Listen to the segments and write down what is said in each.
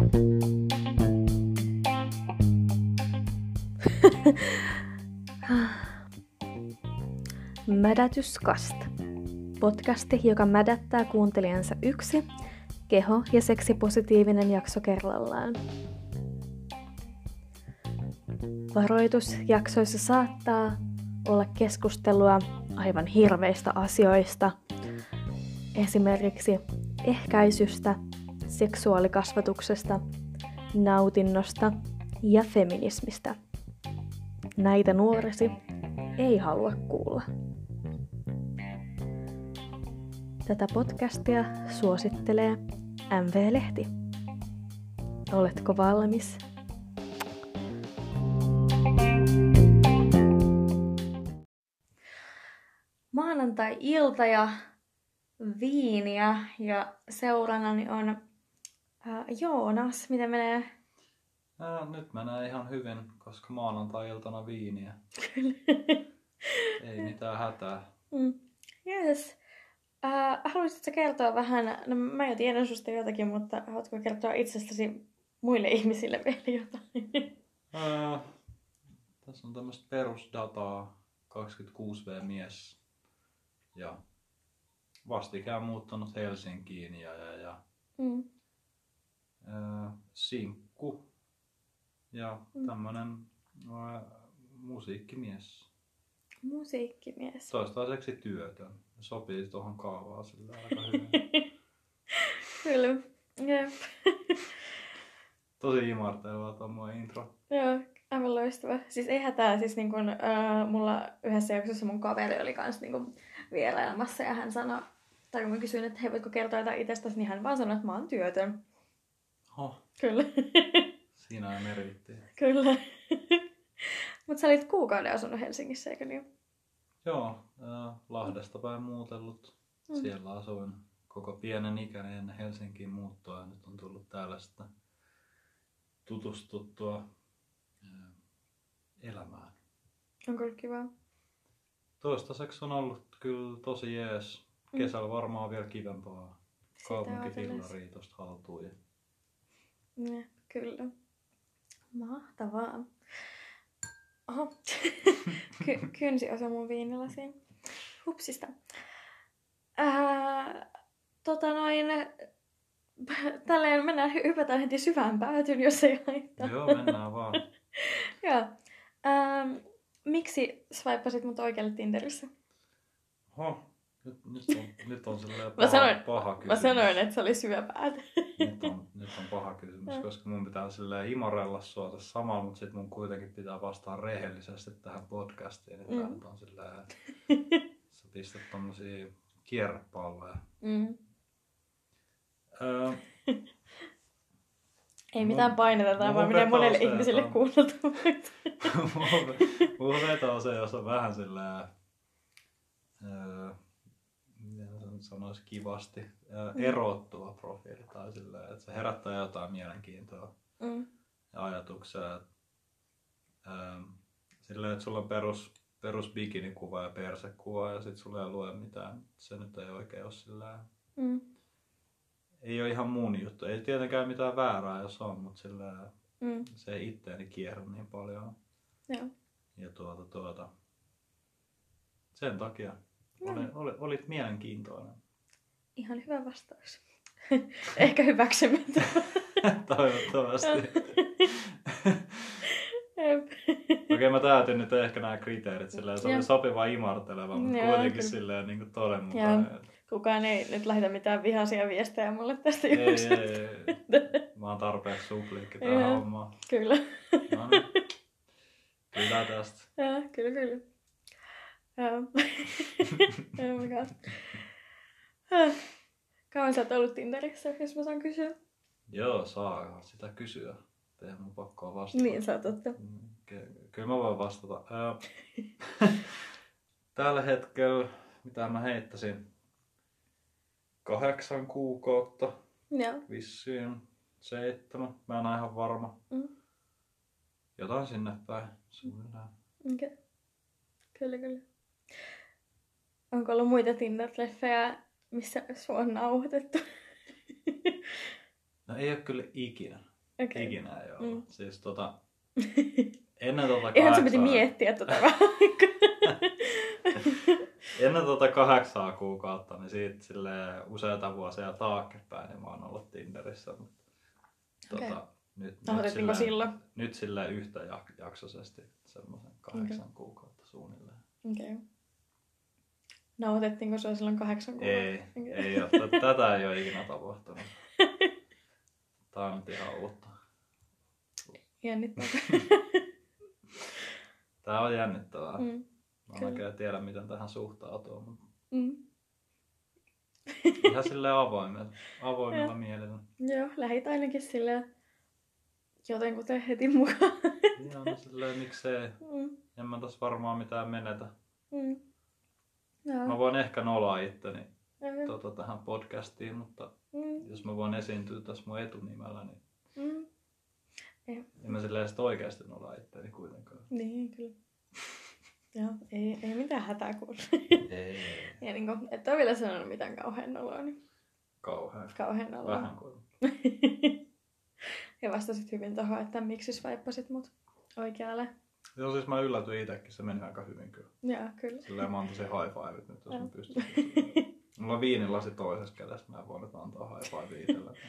Mädätyskast. Podcasti, joka mädättää kuuntelijansa yksi keho- ja seksipositiivinen jakso kerrallaan. Varoitus jaksoissa saattaa olla keskustelua aivan hirveistä asioista, esimerkiksi ehkäisystä, seksuaalikasvatuksesta, nautinnosta ja feminismistä. Näitä nuoresi ei halua kuulla. Tätä podcastia suosittelee MV-lehti. Oletko valmis? Maanantai-ilta ja viiniä ja seurannani on äh, Joonas. Miten menee? Ää, nyt menee ihan hyvin, koska maanantai-iltana viiniä. Ei mitään hätää. Mm. Yes. Äh, haluaisitko kertoa vähän, no mä jo tiedän susta jotakin, mutta haluatko kertoa itsestäsi muille ihmisille vielä jotain? Ää, tässä on tämmöistä perusdataa, 26V mies ja vastikään muuttanut Helsinkiin ja, ja, ja Mm. Ää, sinkku ja Mm. tämmönen ää, musiikkimies. Musiikkimies. Toistaiseksi työtön. Sopii tuohon kaavaan sillä aika hyvin. Kyllä. Jep. Tosi imarteleva tuo mun intro. Joo, aivan loistava. Siis ei hätää, siis niin kun, äh, mulla yhdessä jaksossa mun kaveri oli kans niin kun vierailemassa ja hän sanoi, tai kun mä kysyin, että hei, voitko kertoa jotain itsestäsi, niin hän vaan sanoi, että mä oon työtön. Ho, Kyllä. siinä on meritti. Kyllä. Mutta sä olit kuukauden asunut Helsingissä, eikö niin? Joo, ää, Lahdesta päin muutellut. Mm. Siellä asuin koko pienen ikäni ennen Helsinkiin muuttoa ja nyt on tullut täällä sitten tutustuttua ää, elämään. Onko ollut kiva? Toistaiseksi on ollut kyllä tosi jees. Mm. Kesällä varmaan vielä kivempaa. Sitä Kaupunkifillari tosta haltuun. Ja... Kyllä. Mahtavaa. Oho. Ky- kynsi osa mun viinilasiin. Hupsista. Ää, tota noin... Tälleen mennään, hypätään heti syvään päätyyn, jos ei haittaa. Joo, mennään vaan. Joo. Ähm, miksi swipeasit mut oikealle Tinderissä? Ho, nyt, nyt on, nyt on silleen Mä paha, sanoin- paha Mä kysymys. sanoin, että se oli syöpäät. nyt on, nyt on paha kysymys, koska mun pitää silleen imorella sua tässä samalla, mutta sit mun kuitenkin pitää vastaa rehellisesti tähän podcastiin. Tää Mm. on silleen, sä pistät tommosia kierrepalloja. mm. Öö, Ei Mun- mitään paineta, tai mun vaan vetoo monelle se, ihmiselle että- kuunneltu. mulla- mulla vetoo se, jos on vähän silleen, öö, nyt sanoisi kivasti, erottuva profiili tai silleen, että se herättää jotain mielenkiintoa. mm. ja ajatuksia. että, Ähm, silleen, että sulla on perus, perus bikinikuva ja persekuva ja sit sulla ei lue mitään. Se nyt ei oikein ole sillä Mm. ei ole ihan mun juttu. Ei tietenkään mitään väärää jos on, mutta sillä Mm. se ei itteeni kierrä niin paljon. Joo. Ja tuota, tuota, sen takia Niin. oli, olit mielenkiintoinen. Ihan hyvä vastaus. Ehkä hyväksymättä. Toivottavasti. Okei, mä täytin nyt ehkä nämä kriteerit silleen, se oli sopiva imarteleva, mutta Joo, kuitenkin kyllä. silleen niin kuin todenmukainen. Kukaan ei nyt lähetä mitään vihaisia viestejä mulle tästä Ei, jutusta. ei, ei. Mä oon tarpeeksi supliikki tähän hommaan. Kyllä. No niin. Kyllä tästä. Joo, kyllä, kyllä. Oh my god. Kauan sä oot ollut Tinderissä, jos mä saan kysyä? Joo, saa sitä kysyä. Ei mun pakkoa vastata. Niin, saa totta. Mm, ky- Kyllä mä voin vastata. Tällä hetkellä, mitä mä heittäisin, kahdeksan kuukautta, Joo. vissiin seitsemän, mä en ole ihan varma. Mm. Jotain sinne päin, suunnilleen. Okei. Okay. Kyllä, kyllä. Onko ollut muita Tinder-treffejä, missä sua on nauhoitettu? No ei ole kyllä ikinä. Okei. Ikinä ei ollut. Mm. Siis tota, ennen tota Ihan se piti miettiä tota. Ennen tota kahdeksaa kuukautta, niin siitä sille useita vuosia taaksepäin, niin mä oon ollut Tinderissä. Mutta, Okei. tota, nyt, nyt, Aloitettiinko silloin? nyt sille yhtä jak- jaksoisesti semmoisen kahdeksan kuukautta suunnilleen. Okei. Okay. Nauhoitettiinko sua silloin kahdeksan kuukautta? Ei, ei ole. Tä- Tätä ei ole ikinä tapahtunut. Tää on nyt ihan uutta. Jännittävää. Tää on jännittävää. mm. Mä en oikein tiedä, miten tähän suhtautuu, mutta Mm. ihan silleen avoimella, avoimella Joo. mielellä. Joo, lähit ainakin silleen jotenkuten heti mukaan. Ihan no silleen, miksei. mm. En mä tässä varmaan mitään menetä. Mm. Joo. Mä voin ehkä noloa itteni Joo. tota, tähän podcastiin, mutta Mm. jos mä voin esiintyä tässä mun etunimellä, niin Mm. en mä silleen sit oikeasti noloa itteni kuitenkaan. Niin, kyllä. Joo, ei, ei mitään hätää kuule. Ei. ja niin kuin, et ole vielä sanonut mitään kauhean oloa, niin Kauhean. kauhean oloa. Vähän kuin. ja vastasit hyvin tuohon, että miksi swipeasit mut oikealle. Joo, siis mä yllätyin itsekin, se meni aika hyvin kyllä. Joo, kyllä. Silleen mä oon tosi high fiveit nyt, jos mä pystyn. Mulla on viinilasi toisessa kädessä, mä en voi nyt antaa high five itsellä.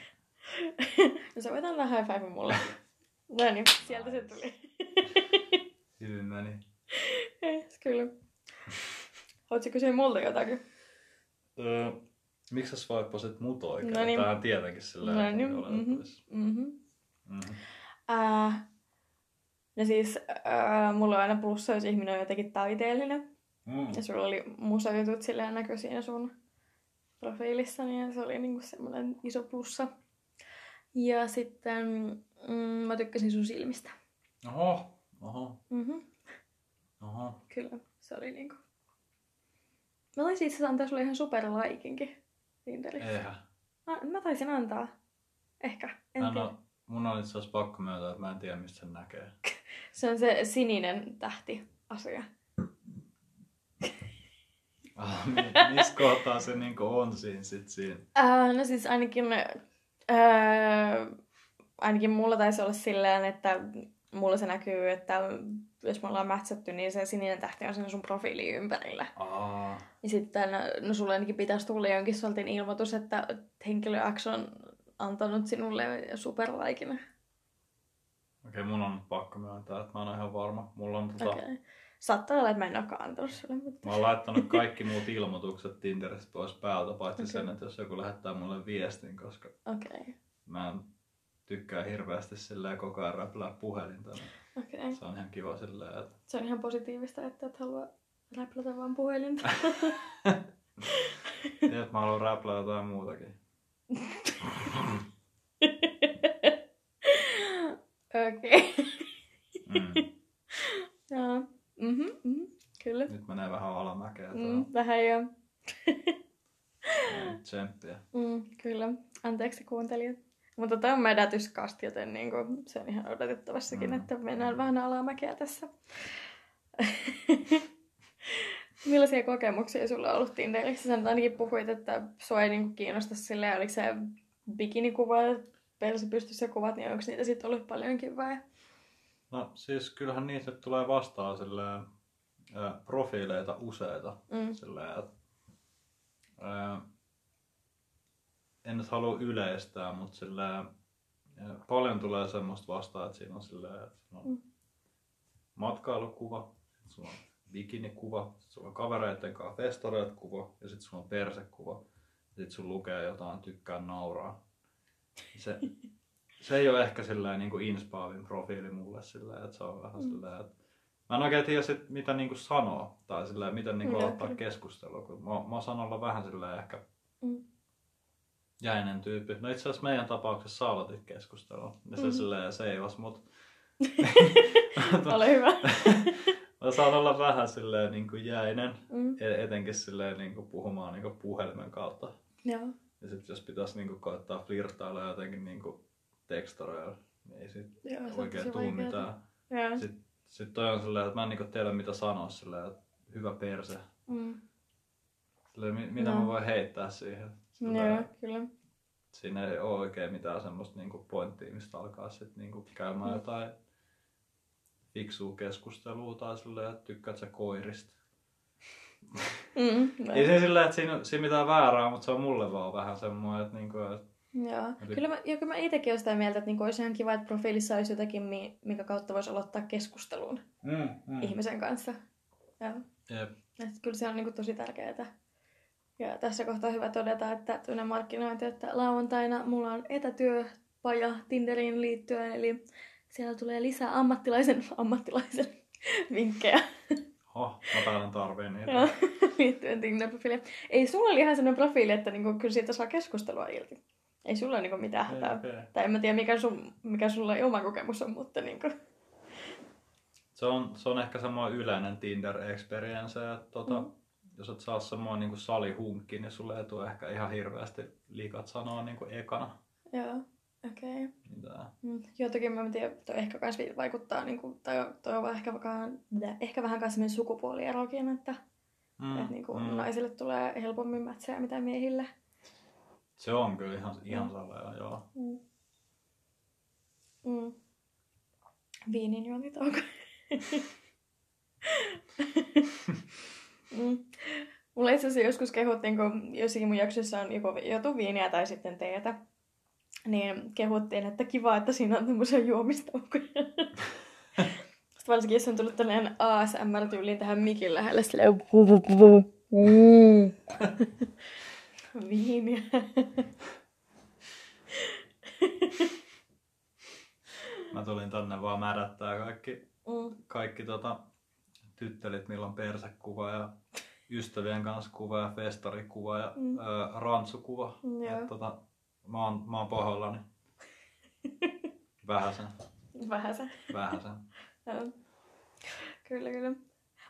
No sä voit antaa high five mulle. no niin, sieltä se tuli. Hyvin meni. Yes, kyllä. Haluatko kysyä multa jotakin? Öö, miksi sä swipeasit mut oikein? No niin. Tää on tietenkin silleen, No niin, oletettavissa. Mhm. Mhm. Äh, no siis äh, mulla on aina plussa, jos ihminen on jotenkin taiteellinen. Mm. Ja sulla oli musajutut silleen näkö siinä sun profiilissani ja se oli niinku semmoinen iso plussa. Ja sitten mm, mä tykkäsin sun silmistä. Oho, oho, Mhm. oho. Kyllä, se oli niinku... Mä taisin itse asiassa antaa sulle ihan superlaikinkin Tinderissä. Eihän. Ah, mä taisin antaa. Ehkä, en Mä tiedä. no, mun on itse asiassa pakko myöntää, että mä en tiedä mistä sen näkee. Se on se sininen tähti asia. Ah, mi- missä kohtaa se niinku on siinä sit siinä? Äh, no siis ainakin, äh, ainakin mulla taisi olla silleen, että mulla se näkyy, että jos me ollaan mätsätty, niin se sininen tähti on sen sun profiilin ympärillä. Aa, Ja sitten, no sulla ainakin pitäisi tulla jonkin sortin ilmoitus, että henkilö X on antanut sinulle superlaikina. okei, mun on pakko myöntää, että mä oon ihan varma. Mulla on tota. Okay. Saattaa olla, että mä en olekaan antanut sulle, mutta... Mä oon laittanut kaikki muut ilmoitukset Tinderistä pois päältä, paitsi Okei. sen, että jos joku lähettää mulle viestin, koska Okei, okay. mä en tykkää hirveästi silleen koko ajan räplää puhelinta. Niin okei. Okay. se on ihan kiva silleen, että Se on ihan positiivista, että et halua räplätä vaan puhelinta. Tiedät, että mä haluan räplää jotain muutakin. Okei. Mm. Joo. Mhm, mhm. Kyllä. Nyt menee vähän alamäkeä Mm, mm. vähän jo. tsemppiä. Mm, kyllä. Anteeksi kuuntelijat. Mutta tämä on mädätyskast, joten niinku, se on ihan odotettavassakin, Mm. mm. että mennään vähän alamäkeä tässä. Millaisia kokemuksia sulla on ollut Tinderissä? Sä nyt ainakin puhuit, että sua ei niinku kiinnosta silleen, oliko se bikinikuva ja persi pystyssä kuvat, niin onko niitä sitten ollut paljonkin vai? No siis kyllähän niitä tulee vastaan silleen, ää, profiileita useita. Mm. Silleen, että, ää, en nyt halua yleistää, mutta silleen, ää, paljon tulee semmoista vastaan, että siinä on silleen, että on Mm. matkailukuva, sulla on bikinikuva, sulla on kavereiden kanssa festareet kuva ja sitten sulla on persekuva. Ja sitten sun lukee jotain tykkää nauraa. Se, se ei ole ehkä silleen niin kuin inspaavin profiili mulle silleen, että se on vähän Mm. silleen, että Mä en oikein tiedä sit, mitä niinku sanoa tai silleen, miten niinku Joo, aloittaa keskustelua, kun mä, mä osaan olla vähän silleen ehkä Mm. jäinen tyyppi. No itse asiassa meidän tapauksessa sä aloitit keskustelua, ja se Mhm. silleen seivas mut. Ole hyvä. Mä saan olla vähän silleen niinku jäinen, Mm. e- etenkin silleen niinku puhumaan niinku puhelimen kautta. Joo. Ja sit jos pitäisi niinku koettaa flirtailla jotenkin niinku tekstareilla, niin ei sit Joo, oikein tuu mitään. Sitten sit toi on silleen, että mä en niinku tiedä mitä sanoa silleen, että hyvä perse. Mm. Silleen, mi- mitä No. mä voin heittää siihen? Silleen, Joo, kyllä. siinä ei ole oikein mitään semmoista niinku pointtia, mistä alkaa sit niinku käymään Mm. jotain fiksua keskustelua tai silleen, että tykkäät sä koirista. Mm, Ei se silleen, että siinä, siinä mitään väärää, mutta se on mulle vaan vähän semmoinen, että niinku, et, Joo. Eli- Kyllä mä, ja kyllä mä itsekin olen sitä mieltä, että niinku olisi ihan kiva, että profiilissa olisi jotakin, mi- minkä kautta voisi aloittaa keskustelun mm, mm. ihmisen kanssa. Joo. Jep. Että kyllä se on niinku tosi tärkeää. Ja tässä kohtaa on hyvä todeta, että tuonne markkinointi, että lauantaina mulla on etätyöpaja Tinderiin liittyen, eli siellä tulee lisää ammattilaisen, ammattilaisen vinkkejä Oh, tarvii niitä. Joo, liittyen Tinder-profiiliin. Ei sulla oli ihan sellainen profiili, että niinku, kyllä siitä saa keskustelua irti. Ei sulla ole niinku mitään hätää. Okei. Tai en mä tiedä, mikä, sun, mikä sulla oma kokemus on, mutta niinku, Se on, se on ehkä semmoinen yleinen Tinder-experience, että tota, Mm. jos et saa semmoinen niin salihunkki, niin sulle ei tule ehkä ihan hirveästi liikat sanoa niin ekana joo, okei. Okay. mitään. Mm, joo, toki mä en tiedä, toi ehkä kans vaikuttaa, niinku, tai toi on ehkä, vähän, ehkä vähän kans semmoinen sukupuolierokin, että Mm, et, niinku, mm. naisille tulee helpommin mätsejä mitä miehille. Se on kyllä ihan, ihan Mm. sellainen, joo. Mm. Mm. Viinin juontitauko. mm. Mulla itse asiassa joskus kehuttiin, kun jossakin mun jaksossa on joko jotu viiniä tai sitten teetä, niin kehuttiin, että kiva, että siinä on tämmöisiä juomistaukoja. Sitten varsinkin, jos on tullut tällainen ASMR-tyyliin tähän mikin lähelle, silleen viiniä. Mä tulin tänne vaan märättää kaikki, mm. kaikki tota, tyttelit, milloin persekuva ja ystävien kanssa kuva ja festarikuva ja Mm. ö, rantsukuva. Mm, joo. Et, tota, mä oon, mä oon pahoillani. Vähäsen, vähäsen. Joo. Kyllä, kyllä.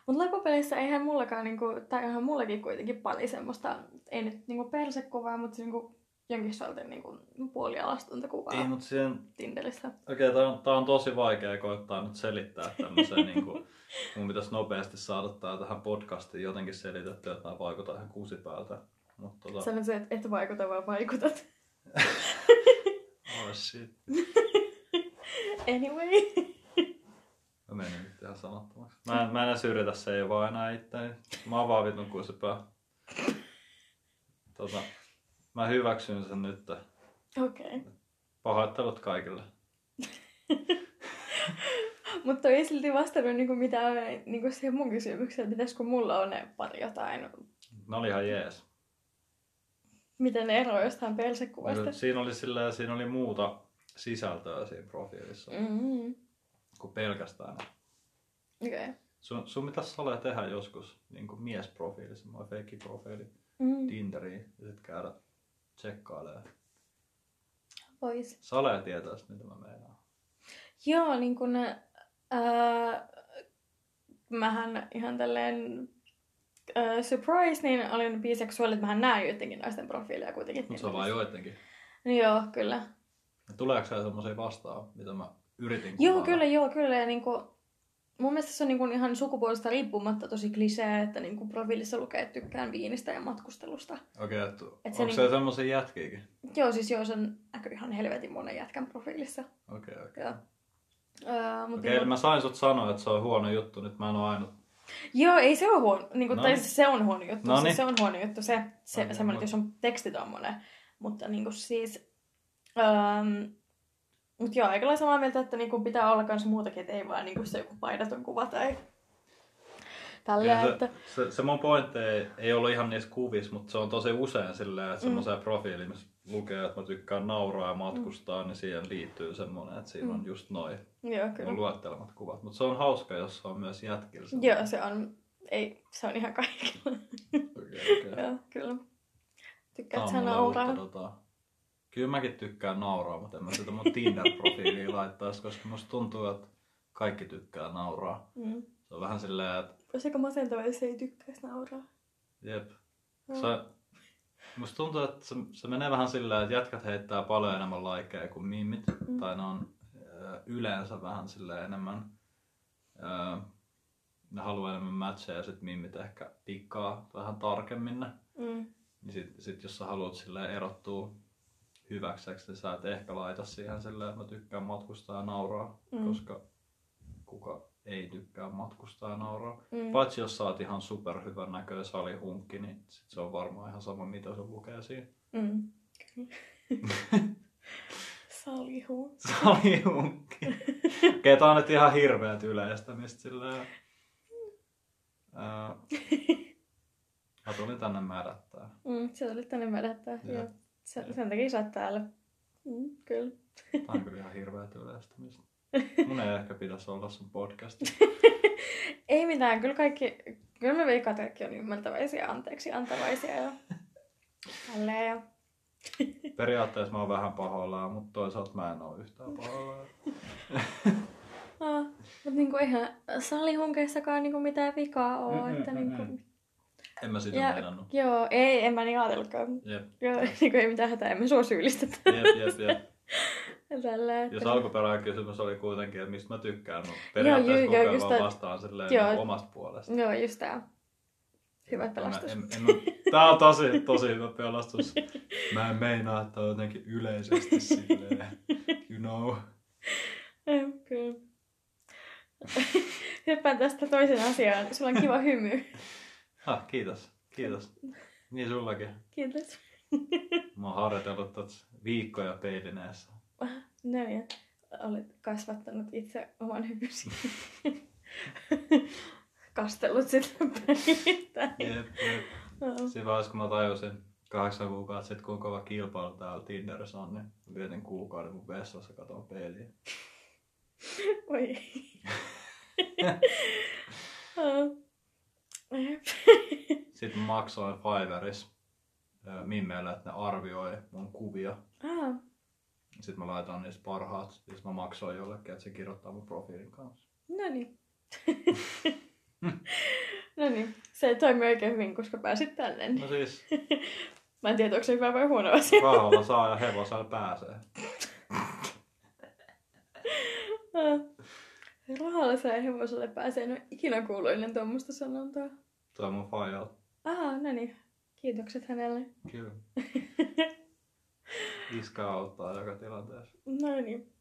Mutta loppupeleissä eihän mullakaan, niinku, tai onhan mullakin kuitenkin paljon semmoista, ei nyt niinku persekuvaa, mutta niinku jonkin sortin niinku puolialastonta kuvaa Ei, mutta siihen, Tinderissä. okei, okay, tää, on, tää on tosi vaikea koittaa nyt selittää tämmöiseen, niin kuin, mun pitäisi nopeasti saada tää tähän podcastiin jotenkin selitettyä, että tää vaikuttaa ihan kusipäältä. Mutta tota, Sanoit se, että et vaikuta, vaan vaikutat. Oh shit. Anyway. Mä menin nyt ihan sanattomaksi. Mä en, mä en edes yritä seivaa enää itteeni. Mä oon vaan vitun kusipää. Tota, mä hyväksyn sen nyt. Okei. Okay. Pahoittelut kaikille. Mutta ei silti vastannut niinku mitään niinku siihen mun kysymykseen, että pitäisikö mulla on ne pari jotain. Ne oli ihan jees. Miten ne eroaa jostain persekuvasta? Siinä oli, sillä, siinä oli muuta sisältöä siinä profiilissa Mm-hmm. kuin pelkästään. Okei. Okay. Sun, sun pitäisi Sale tehdä joskus niin kuin miesprofiili, semmoinen feikkiprofiili Mm. Tinderiin ja sitten käydä tsekkailemaan. Pois. Sale tietää mitä mä meinaan. Joo, niin kun, ää, mähän ihan tälleen ää, surprise, niin olin biseksuaali, että mähän näen jotenkin naisten profiileja kuitenkin. Mutta se on vaan joidenkin. No joo, kyllä. Ja Tuleeko sä semmoisia vastaan, mitä mä yritin Joo, kyllä, joo, kyllä. Ja niin kun, mun mielestä se on niin kun ihan sukupuolesta riippumatta tosi klisee, että niin kun profiilissa lukee, että tykkään viinistä ja matkustelusta. Okei, okay, Et se onko se niinku- semmoisia jätkiäkin? Joo, siis joo, se on näkyy ihan helvetin monen jätkän profiilissa. Okei, okay, okei. Ää, mut Okei, niin mä sain sut sanoa, että se on huono juttu, nyt mä en oo ainut. Joo, ei se ole huono. Niin kuin, No tai niin. se on huono juttu. No niin. se on huono juttu se, se Okei, semmoinen, mut- jos on teksti tommonen. Mutta niin kuin siis... Ähm, mutta joo, aika lailla samaa mieltä, että niin kuin pitää olla myös muutakin, että ei vaan niin kuin se joku paidaton kuva tai tälleen, Ja että... se, se, se, mun pointti ei, ei ollut ihan niissä kuvissa, mutta se on tosi usein silleen, että Mm. semmoiseen profiiliin, missä lukee, että mä tykkään nauraa ja matkustaa, niin siihen liittyy semmoinen, että siinä Mm. on just noin Joo, mun kyllä. luettelemat kuvat. Mutta se on hauska, jos se on myös jätkillä. Joo, se on... Ei, se on ihan kaikilla. Okei, okei. joo, kyllä. Tykkäät sä nauraa? tota... Kyllä mäkin tykkään nauraa, mutta en mä sitä mun Tinder-profiiliin laittaisi, koska musta tuntuu, että kaikki tykkää nauraa. Mm. Se on vähän silleen, että Olisi aika masentavaa, jos ei tykkäisi nauraa. jep. Joo. Se, musta tuntuu, että se, se menee vähän silleen, että jätkät heittää paljon enemmän likeja kuin mimmit. Mm. Tai ne on ö, yleensä vähän silleen enemmän, ö, ne haluaa enemmän matcheja ja sit mimmit ehkä pikkaa vähän tarkemmin ne. Mm. Niin sit, sit jos sä haluat silleen erottua hyväkseksi, niin sä et ehkä laita siihen silleen, että mä tykkään matkustaa ja nauraa, mm. koska kuka ei tykkää matkustaa ja nauraa. Mm. Paitsi jos oot ihan superhyvän näköinen salihunkki, niin sit se on varmaan ihan sama, mitä se lukee siinä. Mm. Salihu. Salihunkki. Okei, tää on nyt ihan hirveät yleistämistä silleen. Ää, mä tulin tänne mädättää. Mm, se tuli tänne mädättää. Joo. Joo. Sen, sen takia sä oot täällä. Mm, kyllä. Tää on kyllä ihan hirveät yleistämistä. Mun ei ehkä pitäisi olla sun podcast. Ei mitään, kyllä kaikki, kyllä me veikkaat kaikki on ymmärtäväisiä anteeksi antavaisia ja tälleen. Ja... Periaatteessa mä oon vähän pahoillaan, mutta toisaalta mä en oo yhtään pahoillaan. Ah, mutta niinku eihän salihunkeissakaan niinku mitään vikaa oo. Mm, mm, että mm, niinku... En mä sitä Ja, meinannut. joo, ei, en mä niin ajatellutkaan. Jep, Joo, niinku ei mitään hätää, emme sua syyllistetä. jep, jep, jep. Tällä, että... Jos alkuperäinen kysymys oli kuitenkin, että mistä mä tykkään, mutta periaatteessa joo, ajan just vaan vastaan silleen joo. niinku omasta puolesta. Joo, just tää. Hyvä En pelastus. En, en, mä, tää on tosi, tosi hyvä pelastus. Mä en meinaa, että on jotenkin yleisesti silleen, you know. Kyllä. Hyppään tästä toisen asiaan. Sulla on kiva hymy. Ah, kiitos, kiitos. Niin sullakin. Kiitos. Mä oon harjoitellut viikkoja peilineessä. No ja olet kasvattanut itse oman hymysi. Kastellut sitä päivittäin. Jep, jep. Siinä vaiheessa, kun mä tajusin kahdeksan kuukautta sitten, kuinka kova kilpailu täällä Tinderissä on, niin vietin kuukauden mun vessassa katon peiliin. Oi. Sitten maksoin Fiverris ö, Mimmeille, että ne arvioi mun kuvia. Ah, Sitten mä laitoin niistä parhaat. Sitten mä maksoin jollekin, että se kirjoittaa mun profiilin kanssa. no niin. no niin, se toimi oikein hyvin, koska pääsit tänne. No siis, Mä en tiedä, onko se hyvä vai huono asia. rahalla saa ja hevosella pääsee. Ah. Rahalla saa ja hevoselle pääsee. En ole ikinä kuullut ennen tuommoista sanontaa. Toi on mun faijal. Aha, no niin. Kiitokset hänelle. Kyllä. Iskä auttaa joka tilanteessa. No niin.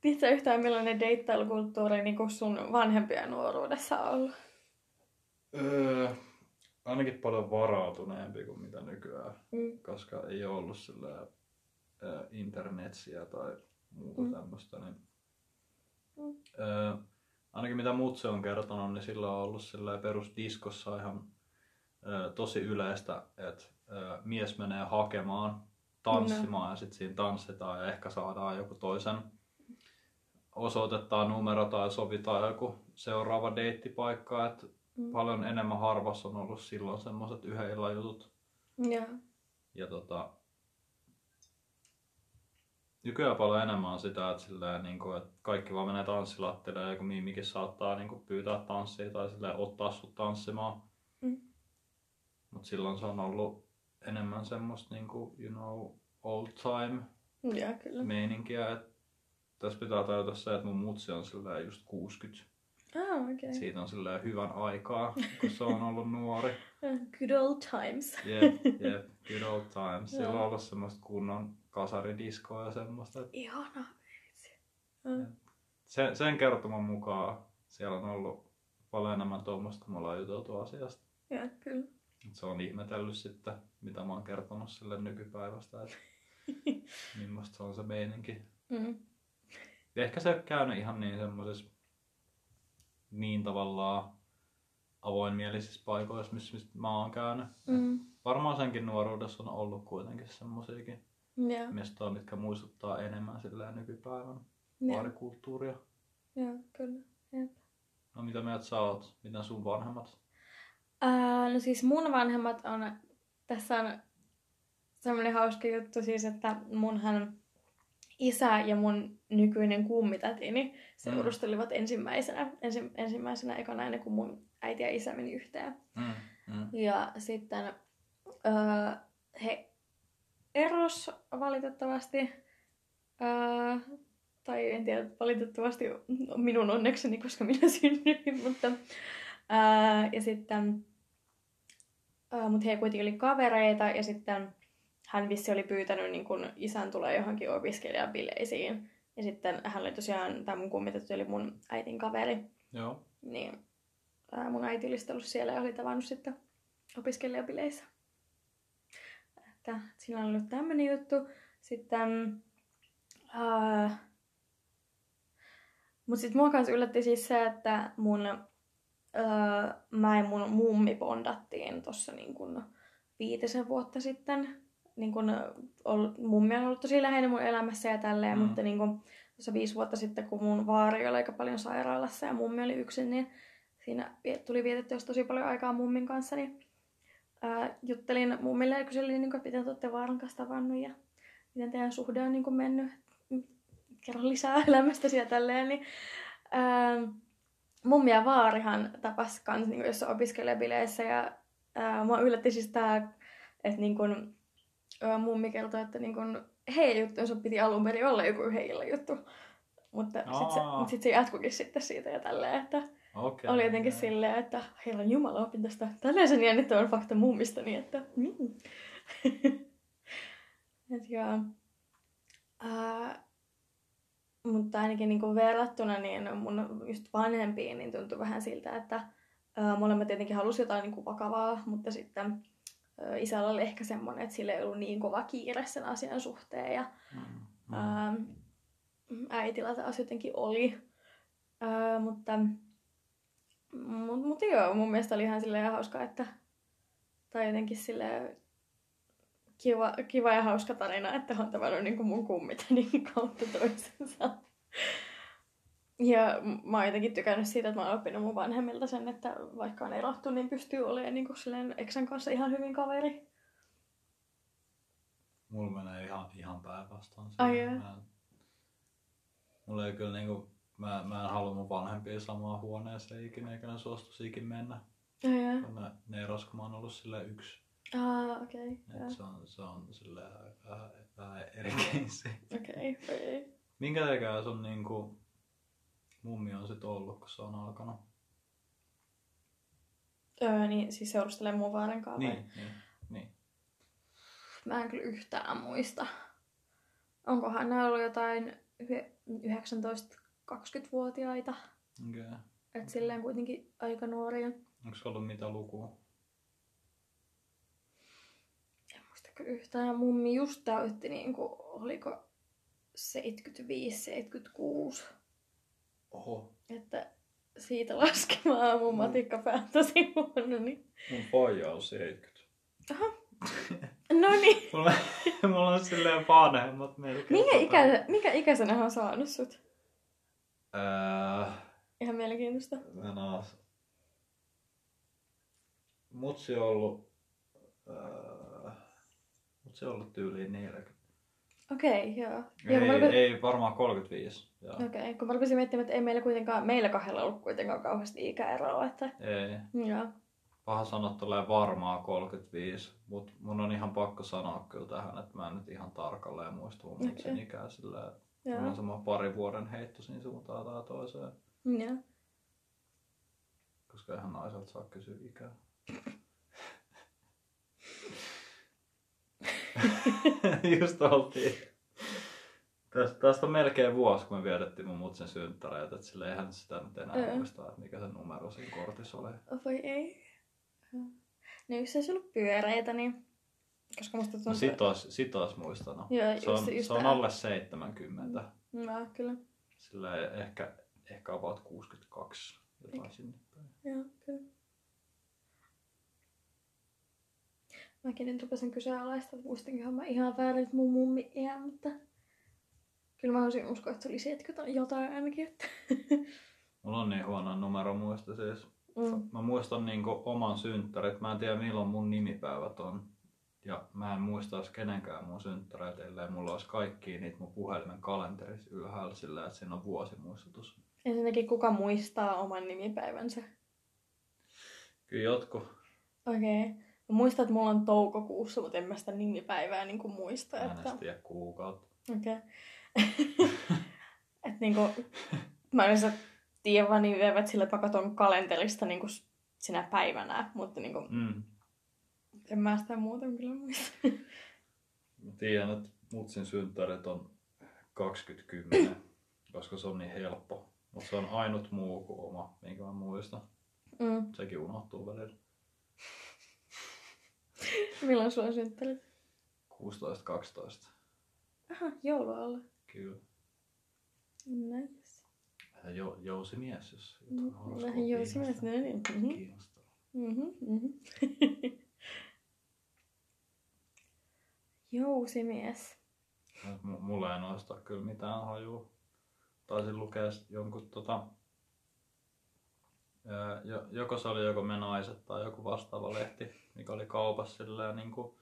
Tiedätkö yhtään millainen deittailukulttuuri niin sun vanhempien nuoruudessa on ollut? Öö, ainakin paljon varautuneempi kuin mitä nykyään. Mm. koska ei ole ollut sillä internetsiä tai muuta Mm. mm. tämmöistä, niin Mm. ä, ainakin mitä mutse on kertonut, niin sillä on ollut sillä perusdiskossa ihan tosi yleistä, että mies menee hakemaan, tanssimaan ja sitten siinä tanssitaan ja ehkä saadaan joku toisen osoitetaan numero tai sovitaan joku seuraava deittipaikka, että Mm. paljon enemmän harvassa on ollut silloin semmoiset yhden illan jutut. Joo. Ja tota, nykyään paljon enemmän on sitä, että, silleen, niin kuin, että kaikki vaan menee tanssilattialle ja joku mimikin saattaa niin kuin, pyytää tanssia tai silleen, ottaa sut tanssimaan. Mutta silloin se on ollut enemmän semmoista niin kuin, you know, old time Joo, kyllä. meininkiä. Et tässä pitää tajuta se, että mun mutsi on silleen just 60. Ah. Okay. Siitä on silleen hyvän aikaa, kun se on ollut nuori. Good old times. Jep, jep, good old times. Joo. on ollut semmoista kunnon kasaridiskoa ja semmoista. että Ihana. Mm. Sen, sen kertoman mukaan siellä on ollut paljon enemmän tuommoista, kun me ollaan juteltu asiasta. Joo, kyllä. Se on ihmetellyt sitten, mitä mä oon kertonut sille nykypäivästä, että millaista se on se meininki. Mm. Ja ehkä se ei ole käynyt ihan niin semmoisessa niin tavallaan avoinmielisissä paikoissa, missä, missä mä oon käynyt. Mm. Varmaan senkin nuoruudessa on ollut kuitenkin semmosiakin Joo. mestoja, mitkä muistuttaa enemmän silleen nykypäivän Joo. baarikulttuuria. Joo, kyllä. Jep. No mitä mieltä sä oot? Miten sun vanhemmat? Ää, no siis mun vanhemmat on, tässä on semmoinen hauska juttu siis, että munhan isä ja mun nykyinen kummitätini seurustelivat ensimmäisenä, ensi, ensimmäisenä ekana ennen kuin mun äiti ja isä meni yhteen. Mm, mm. Ja sitten öö, he eros valitettavasti. Öö, tai en tiedä, valitettavasti minun onnekseni, koska minä synnyin, mutta öö, ja sitten mutta he kuitenkin oli kavereita ja sitten hän vissi oli pyytänyt niin kun isän tulee johonkin opiskelijabileisiin. Ja sitten hän oli tosiaan, tämä mun kummitettu oli mun äitin kaveri. Joo. Niin ää, mun äiti oli ollut siellä ja oli tavannut sitten opiskelijabileissä. Että siinä on ollut tämmönen juttu. Sitten... Ää, mut sit mua kanssa yllätti siis se, että mun... Ää, mä ja mun mummi bondattiin tossa niin kun viitisen vuotta sitten. Niin kun, ol, mummi on ollut tosi läheinen mun elämässä ja tälleen, Mm. mutta niin kun, tuossa viisi vuotta sitten, kun mun vaari oli aika paljon sairaalassa ja mummi oli yksin, niin siinä tuli vietettyä tosi paljon aikaa mummin kanssa, niin ää, juttelin mummille ja kyselin, niin kuin, että miten te olette vaaran kanssa tavannut ja miten teidän suhde on niin kuin, mennyt. Kerro lisää elämästäsi ja tälleen. Niin, ää, mummi ja vaarihan tapas kans niin jossain opiskelijabileissä ja ää, mua yllätti siis tää, että niin kuin, ää, mummi kertoi, että niin kuin, heidän juttunsa piti alun perin olla joku heillä juttu. Mutta sitten se, mut sit se jatkukin sitten siitä ja tälleen, että Okei. oli jotenkin okei. silleen, että herran jumala, opin tästä tällaisen jännittävän faktan mummista, niin että mm. Et joo. Ää, mutta ainakin niinku verrattuna niin mun just vanhempiin niin tuntui vähän siltä, että ää, molemmat tietenkin halusi jotain niinku vakavaa, mutta sitten ää, isällä oli ehkä semmoinen, että sillä ei ollut niin kova kiire sen asian suhteen ja Mm, mm. Äitillä taas jotenkin oli. Äh, mutta mut, mut joo, mun mielestä oli ihan silleen hauska, että tai jotenkin silleen kiva, kiva ja hauska tarina, että on tavannut niin kuin mun kummit niin kautta toisensa. Ja mä oon jotenkin tykännyt siitä, että mä oon oppinut mun vanhemmilta sen, että vaikka on erottu, niin pystyy olemaan niin kuin silleen eksän kanssa ihan hyvin kaveri. Mulla menee ihan, ihan päinvastoin. Ai. Mä Mulla ei kyllä niinku, mä, mä en halua mun vanhempia samaan huoneeseen ikinä, eikä ne suostuisi ikinä mennä. Ai joo. Kun Ne, ne eros, kun mä oon ollut sille yksi. Ah, okei. Et se on, se on silleen vähän, vähän eri keissi. Okei, okei. Minkä takia sun niinku mummi on sit ollut, kun se on alkanut? Öö, niin siis seurustelee mun vaaren kanssa. Niin, niin, niin. Mä en kyllä yhtään muista. Onkohan ne ollut jotain yhe- 19-20-vuotiaita? Okei. Okay. Et silleen kuitenkin aika nuoria. Onko ollut mitä lukua? En muista kyllä yhtään. Mummi just täytti niinku, oliko 75-76. Oho. Että siitä laskemaan mun Mm. matikkapää tosi huono. Niin... Mun poija on 70. No niin. Mulla, mulla on silleen vanhemmat melkein. Minkä, tota- ikä, minkä ikäisenä hän on saanut sut? Öö, Ihan mielenkiintoista. no, mutsi on ollut, öö, mutsi on ollut tyyliin 40. Okei, okay, joo. joo Ei, kun mä rupes- ei, varmaan 35. Joo. Okei, okay. kun mä rupesin miettimään, että ei meillä kuitenkaan, meillä kahdella ollut kuitenkaan kauheasti ikäeroa, että Ei. joo. Paha sanoa tulee varmaan 35, mutta mun on ihan pakko sanoa kyllä tähän, että mä en nyt ihan tarkalleen muista mun mutsin Okei. ikää sillä Joo. on semmoinen pari vuoden heitto siinä suuntaan tai toiseen, Joo. koska ihan naiselta saa kysyä ikää. Just oltiin. Tästä, tästä on melkein vuosi, kun me vietettiin mun mutsen synttäreitä, että sille eihän sitä nyt enää Joo. muista, että mikä se numero siinä kortissa oli. Voi ei. No jos olisi ollut pyöreitä, niin... Koska musta tuntuu... No sit ois, sit ois muistanut. Joo, se on, just- just se on alle 70. Joo, kyllä. Sillä ehkä, ehkä about 62 jotain sinne päin. Joo, kyllä. Mäkin nyt rupesin kyseenalaista, että muistinkohan mä ihan väärin mun mummi iän, mutta... Kyllä mä olisin uskoa, että se oli 70 jotain ainakin, että... Mulla on niin huono numero muista siis. Mm. Mä muistan niinku oman synttärit. Mä en tiedä milloin mun nimipäivät on. Ja mä en muista kenenkään mun synttäreitä, ellei mulla olisi kaikki niitä mun puhelimen kalenterissa ylhäällä sillä, että siinä on vuosimuistutus. Ensinnäkin kuka muistaa oman nimipäivänsä? Kyllä jotkut. Okei. Okay. Mä muistan, että mulla on toukokuussa, mutta en mä sitä nimipäivää niin kuin muista. Mä Että... tiedä kuukautta. Okei. Okay. että niinku, mä en edes tiedä vaan niin vievät sillä, että mä katson kalenterista niinku s- sinä päivänä, mutta niinku, Mm. en mä sitä muuten kyllä muista. Mä tiedän, että mutsin synttärit on 2010, koska se on niin helppo. Mutta se on ainut muu kuin oma, minkä mä muistan. Mm. Sekin unohtuu välillä. Milloin sulla on synttärit? 16-12. Aha, joulualla. Kyllä. Nice. Vähän jo, jousimies, jos Mm, jotain Vähän horoskoopia jousimies, no niin. Mhm. kiinnostaa. Mhm, mhm. Jousimies. M- mulla ei noista kyllä mitään hajua. Taisin lukea jonkun tota, joko se oli joko Me Naiset tai joku vastaava lehti, mikä oli kaupassa silleen niin kuin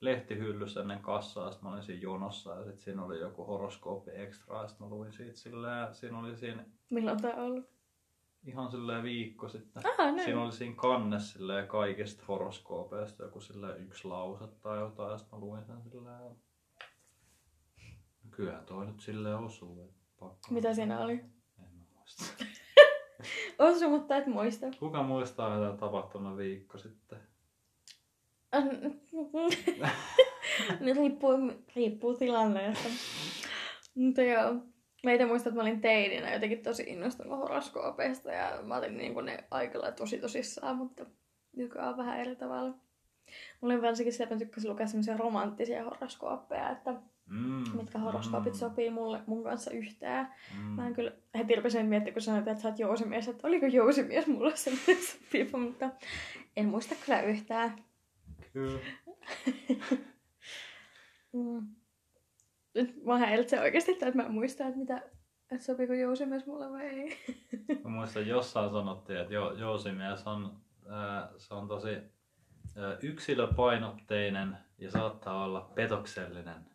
lehtihyllyssä ennen kassaa, sitten mä olin siinä jonossa ja sitten siinä oli joku horoskooppi ja sitten mä luin siitä silleen, siinä oli siinä Milloin tää ollut? ihan silleen viikko sitten. Aha, näin. Siinä oli siinä kannessa silleen kaikista horoskoopeista joku silleen yksi lause tai jotain, ja sitten mä luin sen silleen. Kyllähän toi nyt silleen osuu. Pakko. Mitä siinä oli? En mä muista. Osu, mutta et muista. Kuka muistaa, mitä tapahtunut viikko sitten? Riippuu, riippuu tilanteesta. Mutta joo. Mä itse muistan, että mä olin teininä jotenkin tosi innostunut horoskoopeista ja mä olin niin ne aikalla tosi tosissaan, mutta nykyään on vähän eri tavalla. Mulla oli varsinkin se, että mä tykkäsin lukea semmoisia romanttisia horoskooppeja, että Mm, mitkä horoskoopit mm, sopii mulle, mun kanssa yhteen. Mm. Mä en kyllä heti rupesin miettimään, kun sanoit, että sä oot jousimies, että oliko jousimies mulle semmoinen sopiva, mutta en muista kyllä yhtään. Kyllä. Mm. Nyt mä häiritsen oikeasti, että mä en muista, että mitä, että sopiiko jousimies mulle vai ei. Mä muistan, jossain sanottiin, että jo, jousimies on, ää, se on tosi ää, yksilöpainotteinen ja saattaa olla petoksellinen.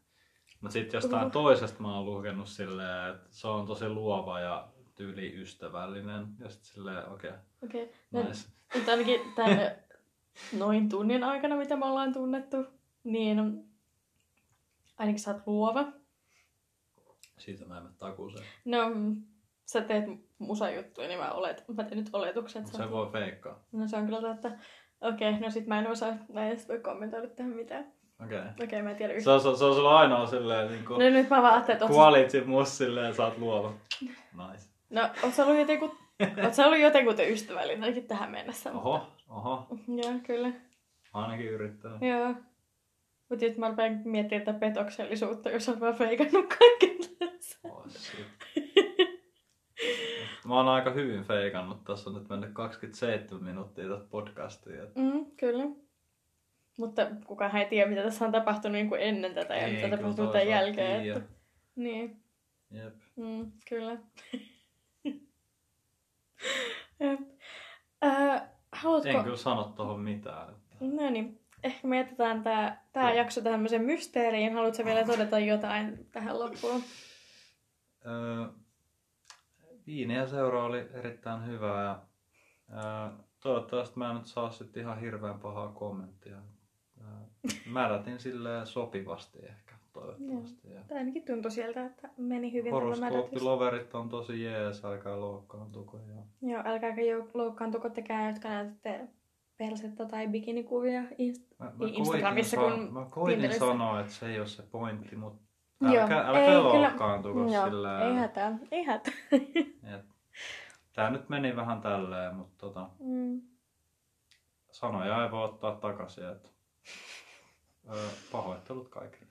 Mutta sitten jostain toisesta mä oon lukenut silleen, että se on tosi luova ja tyyliystävällinen. Ja sitten silleen, okei, okay, Okei, okay. nice. nyt ainakin tämän noin tunnin aikana, mitä me ollaan tunnettu, niin ainakin sä oot luova. Siitä mä en mene takuuseen. No, sä teet musajuttuja, niin mä, olet, mä teen nyt Mut sä se voi feikkaa. No se on kyllä totta. Okei, okay, no sit mä en osaa, mä en voi kommentoida tähän mitään. Okei. Okay. Okei, okay, mä en tiedä Se yhtään. on, se on, se on sulla ainoa silleen niinku No nyt mä vaan ajattelin, että quality mus silleen, sä oot luova. Nice. No, oot sä ollut jotenkin, oot sä ollut jotenkin ystävällinen ainakin tähän mennessä. Oho, oho. Joo, kyllä. Ainakin yrittää. Joo. Mutta nyt mä rupean miettimään tätä petoksellisuutta, jos on vaan feikannut kaiken tässä. Oh. Mä oon aika hyvin feikannut. Tässä on nyt mennyt 27 minuuttia tästä podcastia. Mm, kyllä. Mutta kukaan ei tiedä, mitä tässä on tapahtunut niin kuin ennen tätä ja ei mitä tapahtuu tämän jälkeen. Että... Niin, Jep. mm, kyllä. Jep. Äh, haluatko... En kyllä sano tohon mitään. Että... No niin, ehkä me jätetään tää, tää Joo. jakso tämmöisen mysteeriin. Haluatko vielä todeta jotain tähän loppuun? Öö, viini ja seura oli erittäin hyvä ja öö, toivottavasti mä en nyt saa sitten ihan hirveän pahaa kommenttia. Öö, märätin silleen sopivasti ehkä, toivottavasti. Ja Tai ainakin tuntui sieltä, että meni hyvin tämä. Horoskooppiloverit on tosi jees, älkää loukkaantuko. Ja... Joo, älkääkä loukkaantuko tekään, jotka näytätte persettä tai bikinikuvia. Inst- Mä, Niin Instagramissa koitin, kuin sa- mä koitin sanoa, että se ei ole se pointti, mutta Joo, älkää, älkää ei kyllä- loukkaantuko Joo, sillä ei hätää, ei hätää. Tää nyt meni vähän tälleen, mutta tota, mm. sanoja ei voi ottaa takaisin. Että, pahoittelut kaikille.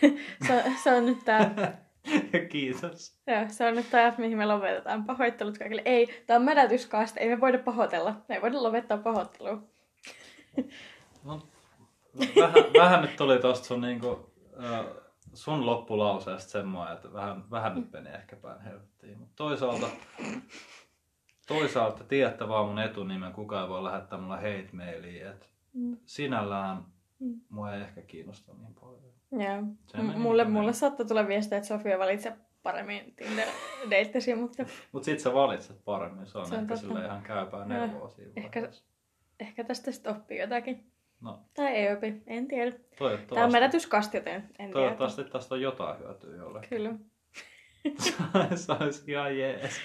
se, se, on nyt tää, Kiitos. joo, se on nyt tää, mihin me lopetetaan. Pahoittelut kaikille. Ei, tää on mädätyskaasta, ei me voida pahoitella. Me ei voida lopettaa pahoittelua. No, vähän, vähän nyt tuli tosta sun, niinku, sun loppulauseesta semmoinen, että vähän, vähän nyt meni ehkä päin helvettiin. Mutta toisaalta, toisaalta tiedätte vaan mun etunimen, kukaan ei voi lähettää mulle hate mailia. Et Mm. sinällään Mm. mua ei ehkä kiinnosta niin paljon. Joo. M- mulle, niin mulle saattaa tulla viestiä, että Sofia valitsee paremmin Tinder-deittesi, mutta Mut sit sä valitset paremmin, se on, Se on ehkä totta. ihan käypää neuvoa siinä ehkä- vaiheessa. ehkä tästä sitten oppii jotakin. No, Tai ei opi, en tiedä. Tämä on toivottavasti, mädätyskasti, joten en tiedä. toivottavasti tästä on jotain hyötyä jollekin. Kyllä. se olisi ihan jees.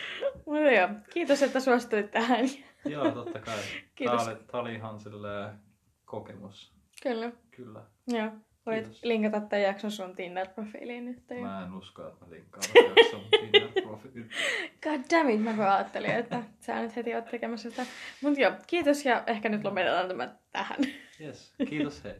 No joo, kiitos, että suostuit tähän. Joo, totta kai. Kiitos. Tää oli, tää oli ihan silleen kokemus. Kyllä, Kyllä. joo. Voit Kiitos. linkata tämän jakson sun Tinder-profiiliin nyt. Mä en usko, että mä linkkaan tätä jakson Tinder-profiiliin. God damn it, mä kun ajattelin, että sä nyt heti oot tekemässä sitä. Mut joo, kiitos ja ehkä nyt lopetetaan tämä tähän. Yes, kiitos hei.